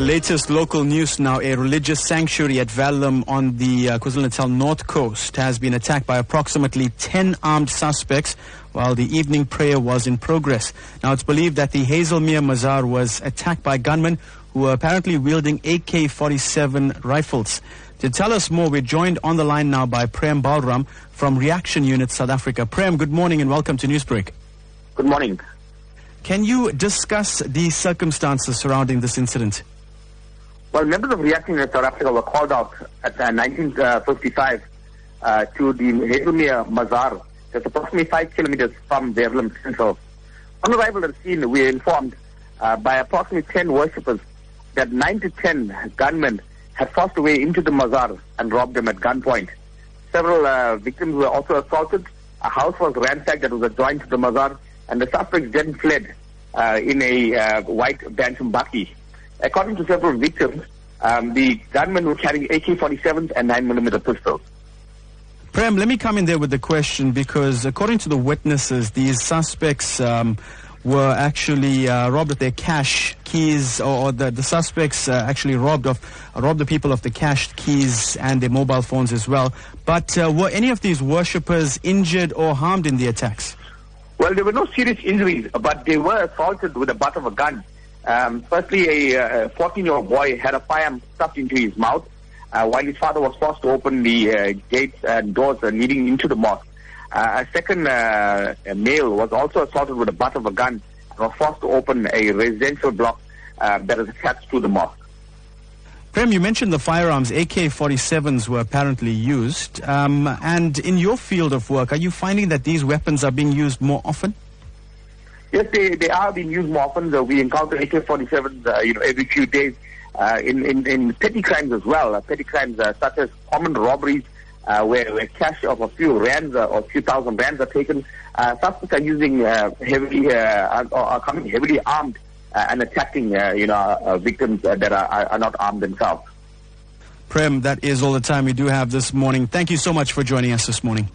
latest local news now, a religious sanctuary at Verulam on the uh, KwaZulu-Natal north coast has been attacked by approximately 10 armed suspects while the evening prayer was in progress. Now it's believed that the Hazelmere Mazar was attacked by gunmen who were apparently wielding AK-47 rifles. To tell us more, we're joined on the line now by Prem Balram from Reaction Unit South Africa. Prem, good morning and welcome to Newsbreak. Good morning. Can you discuss the circumstances surrounding this incident? Well, members of Reaction Unit South Africa were called out at uh, 1955 uh, to the Hazelmere Mazar, that's approximately five kilometers from Verulam Central. On arrival at the scene, we were informed uh, by approximately 10 worshippers that 9 to 10 gunmen had forced their way into the Mazar and robbed them at gunpoint. Several uh, victims were also assaulted. A house was ransacked that was adjoined to the Mazar and the suspects then fled uh, in a uh, white Bantam bakkie. According to several victims, um, the gunmen were carrying AK-47s and 9mm pistols. Prem, let me come in there with the question because according to the witnesses, these suspects um, were actually uh, robbed of their cash keys, or, or the, the suspects uh, actually robbed of robbed the people of the cash keys and their mobile phones as well. But uh, were any of these worshippers injured or harmed in the attacks? Well, there were no serious injuries, but they were assaulted with the butt of a gun. Um, firstly, a 14-year-old boy had a firearm stuffed into his mouth uh, while his father was forced to open the uh, gates and doors uh, leading into the mosque. Uh, a second uh, male was also assaulted with the butt of a gun and was forced to open a residential block uh, that is attached to the mosque. Prem, you mentioned the firearms. AK-47s were apparently used. Um, and in your field of work, are you finding that these weapons are being used more often? Yes, they, they are being used more often. Uh, we encounter AK-47s, uh, you know, every few days uh, in, in, in petty crimes as well. Uh, petty crimes uh, such as common robberies, uh, where, where cash of a few rands or a few thousand rands are taken. suspects are using heavily, are, are coming heavily armed uh, and attacking, uh, you know, uh, victims that are, are not armed themselves. Prem, that is all the time we do have this morning. Thank you so much for joining us this morning.